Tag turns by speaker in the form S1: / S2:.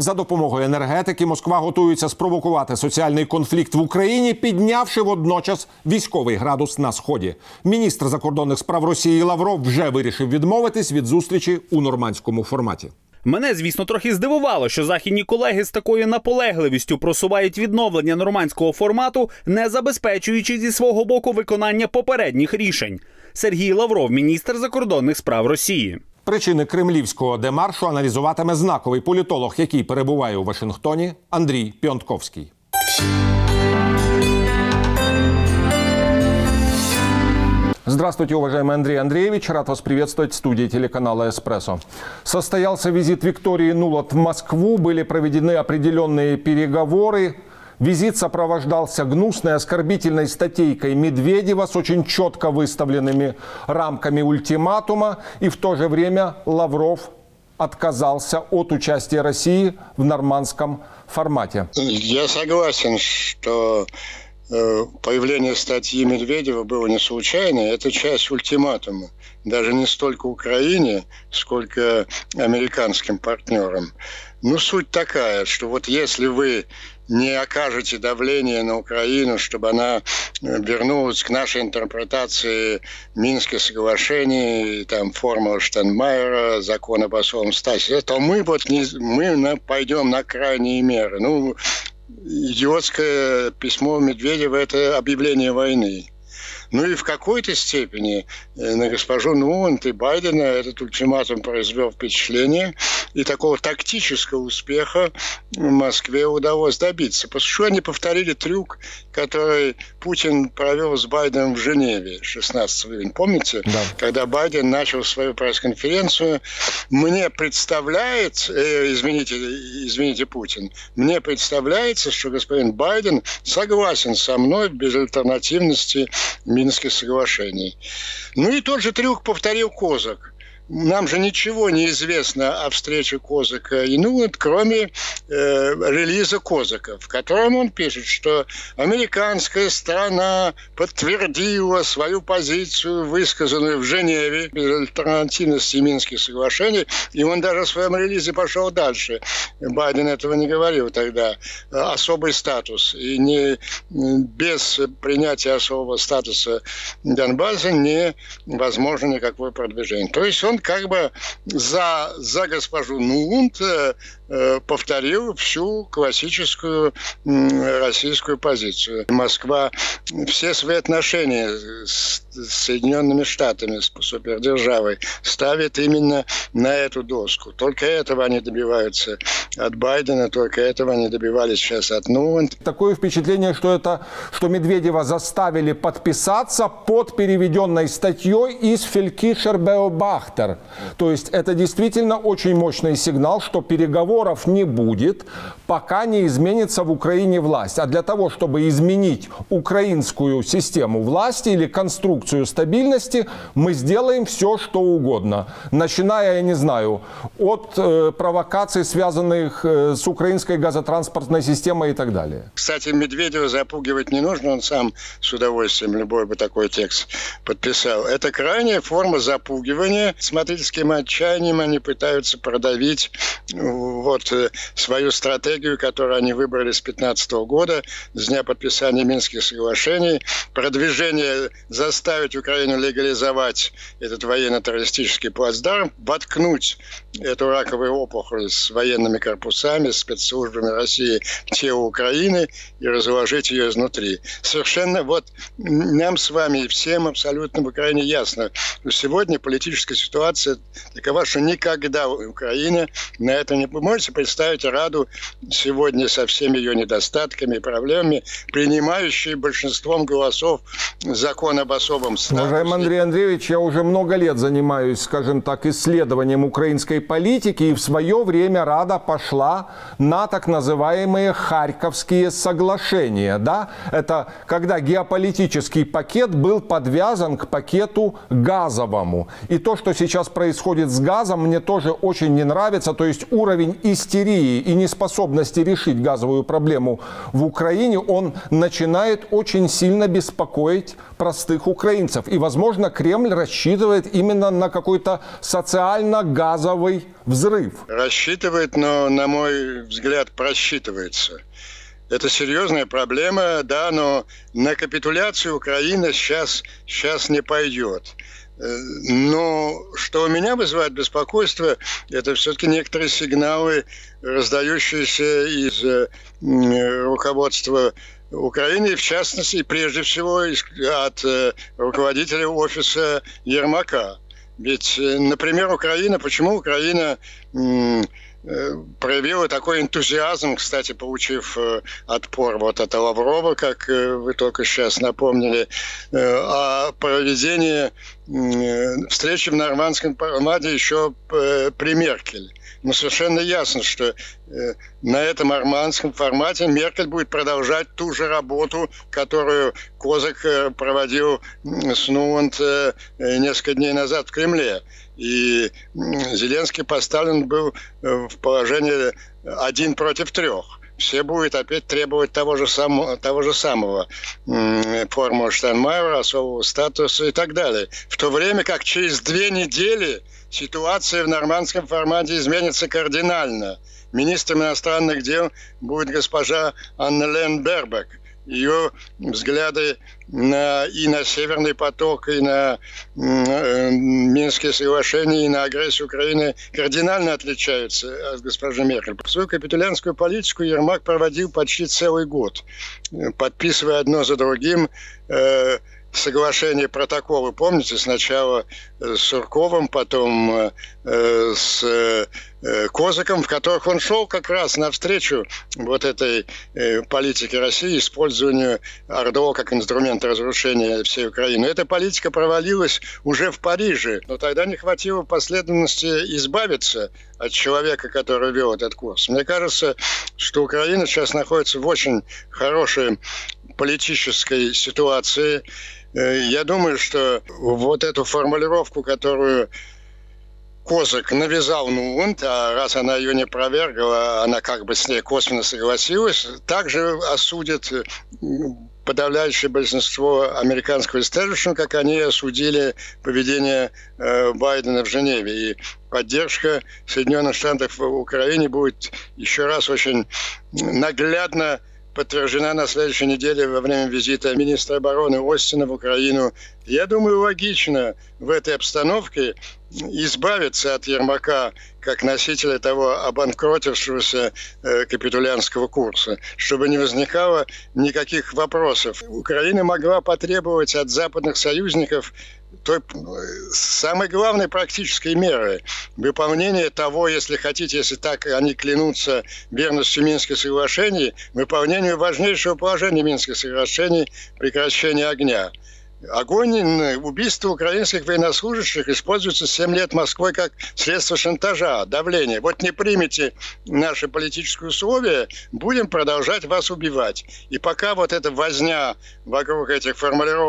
S1: За допомогою енергетики Москва готується спровокувати соціальний конфлікт в Україні, піднявши водночас військовий градус на сході. Міністр закордонних справ Росії Лавров вже вирішив відмовитись від зустрічі у нормандському форматі.
S2: Мене, звісно, трохи здивувало, що західні колеги з такою наполегливістю просувають відновлення нормандського формату, не забезпечуючи зі свого боку виконання попередніх рішень. Сергій Лавров, міністр закордонних справ Росії.
S1: Причини кремлівського демаршу аналізуватиме знаковий політолог, який перебуває у Вашингтоні, Андрій Піонтковський. Здравствуйте, уважаемый Андрей Андреевич. Рад вас приветствовать в студии телеканала «Эспрессо». Состоялся визит Виктории Нулот в Москву. Были проведены определенные переговоры. Визит сопровождался гнусной, оскорбительной статейкой Медведева с очень четко выставленными рамками ультиматума. И в то же время Лавров отказался от участия России в нормандском формате.
S3: Я согласен, что э, появление статьи Медведева было не случайно. Это часть ультиматума. Даже не столько Украине, сколько американским партнерам. Ну, суть такая, что вот если вы не окажете давление на Украину, чтобы она э, вернулась к нашей интерпретации Минских соглашений, там, формула Штенмайера, закон об особом статусе, то мы вот не, мы на, пойдем на крайние меры. Ну, идиотское письмо Медведева – это объявление войны. Ну и в какой-то степени э, на госпожу Нуант и Байдена этот ультиматум произвел впечатление, и такого тактического успеха Москве удалось добиться. Потому что они повторили трюк, который Путин провел с Байденом в Женеве 16 июня. Помните?
S1: Да.
S3: Когда Байден начал свою пресс-конференцию, мне представляется, э, извините, извините, Путин, мне представляется, что господин Байден согласен со мной в безальтернативности Минских соглашений. Ну и тот же трюк повторил Козак. Нам же ничего не известно о встрече Козака и Нуланд, кроме э, релиза Козака, в котором он пишет, что американская страна подтвердила свою позицию, высказанную в Женеве, без альтернативности Минских соглашений, и он даже в своем релизе пошел дальше. Байден этого не говорил тогда. Особый статус. И не без принятия особого статуса Донбасса невозможно никакое продвижение. То есть он как бы за, за госпожу Нулунд э, э, повторил всю классическую российскую позицию. Москва все свои отношения с Соединенными Штатами, с супердержавой, ставит именно на эту доску. Только этого они добиваются от Байдена, только этого они добивались сейчас от Нуланд.
S1: Такое впечатление, что это, что Медведева заставили подписаться под переведенной статьей из Фелькишер Беобахтер. То есть это действительно очень мощный сигнал, что переговоров не будет, пока не изменится в Украине власть. А для того, чтобы изменить украинскую систему власти или конструкцию стабильности, мы сделаем все, что угодно. Начиная, я не знаю, от э, провокаций, связанных э, с украинской газотранспортной системой и так далее.
S3: Кстати, Медведева запугивать не нужно, он сам с удовольствием любой бы такой текст подписал. Это крайняя форма запугивания. Смотрите, с каким отчаянием они пытаются продавить вот э, свою стратегию, которую они выбрали с 2015 года, с дня подписания Минских соглашений. Продвижение заставить Украину легализовать этот военно-террористический плацдарм, воткнуть эту раковую опухоль с военными корпусами, спецслужбами России в тело Украины и разложить ее изнутри. Совершенно вот нам с вами и всем абсолютно в Украине ясно, что сегодня политическая ситуация такова, что никогда Украина на это не... Вы можете представить Раду сегодня со всеми ее недостатками и проблемами, принимающей большинством голосов закон об особом статусе.
S1: Уважаемый Андрей Андреевич, я уже много лет занимаюсь, скажем так, исследованием украинской политики, и в свое время Рада пошла на так называемые Харьковские соглашения. Да? Это когда геополитический пакет был подвязан к пакету газовому. И то, что сейчас происходит с газом, мне тоже очень не нравится. То есть уровень истерии и неспособности решить газовую проблему в Украине, он начинает очень сильно беспокоить простых украинцев. И, возможно, Кремль рассчитывает именно на какой-то социально-газовый взрыв.
S3: Рассчитывает, но, на мой взгляд, просчитывается. Это серьезная проблема, да, но на капитуляцию Украина сейчас, сейчас не пойдет. Э, но что у меня вызывает беспокойство, это все-таки некоторые сигналы, раздающиеся из э, руководства Украины, в частности, и прежде всего от э, руководителя офиса Ермака. Ведь, например, Украина, почему Украина Э, проявила такой энтузиазм, кстати, получив э, отпор вот от Лаврова, как э, вы только сейчас напомнили, о проведении встречи в нормандском формате еще при Меркель. Но совершенно ясно, что на этом арманском формате Меркель будет продолжать ту же работу, которую Козак проводил с Нуант несколько дней назад в Кремле. И Зеленский поставлен был э, в положение один против трех все будет опять требовать того же самого, того же самого форму Штайнмайера, особого статуса и так далее. В то время как через две недели ситуация в нормандском формате изменится кардинально. Министром иностранных дел будет госпожа Анна Лен Бербек ее взгляды на, и на Северный поток, и на э, Минские соглашения, и на агрессию Украины кардинально отличаются от госпожи Меркель. Свою капитулянскую политику Ермак проводил почти целый год, подписывая одно за другим э, соглашения, протоколы, помните, сначала э, с Сурковым, потом э, э, с Козыком, в которых он шел как раз навстречу вот этой политике России, использованию ОРДО как инструмента разрушения всей Украины. Эта политика провалилась уже в Париже, но тогда не хватило последовательности избавиться от человека, который вел этот курс. Мне кажется, что Украина сейчас находится в очень хорошей политической ситуации, я думаю, что вот эту формулировку, которую Козак навязал Нуунт, а раз она ее не провергла, она как бы с ней косвенно согласилась, также осудит подавляющее большинство американского истеблишмента, как они осудили поведение э, Байдена в Женеве. И поддержка Соединенных Штатов в Украине будет еще раз очень наглядно подтверждена на следующей неделе во время визита министра обороны Остина в Украину. Я думаю, логично в этой обстановке избавиться от Ермака как носителя того обанкротившегося э, капитулянского курса, чтобы не возникало никаких вопросов. Украина могла потребовать от западных союзников той самой главной практической меры выполнение того, если хотите, если так они клянутся верностью Минских соглашений, выполнению важнейшего положения Минских соглашений прекращения огня. Огонь, убийство украинских военнослужащих используется 7 лет Москвой как средство шантажа, давления. Вот не примете наши политические условия, будем продолжать вас убивать. И пока вот эта возня вокруг этих формулировок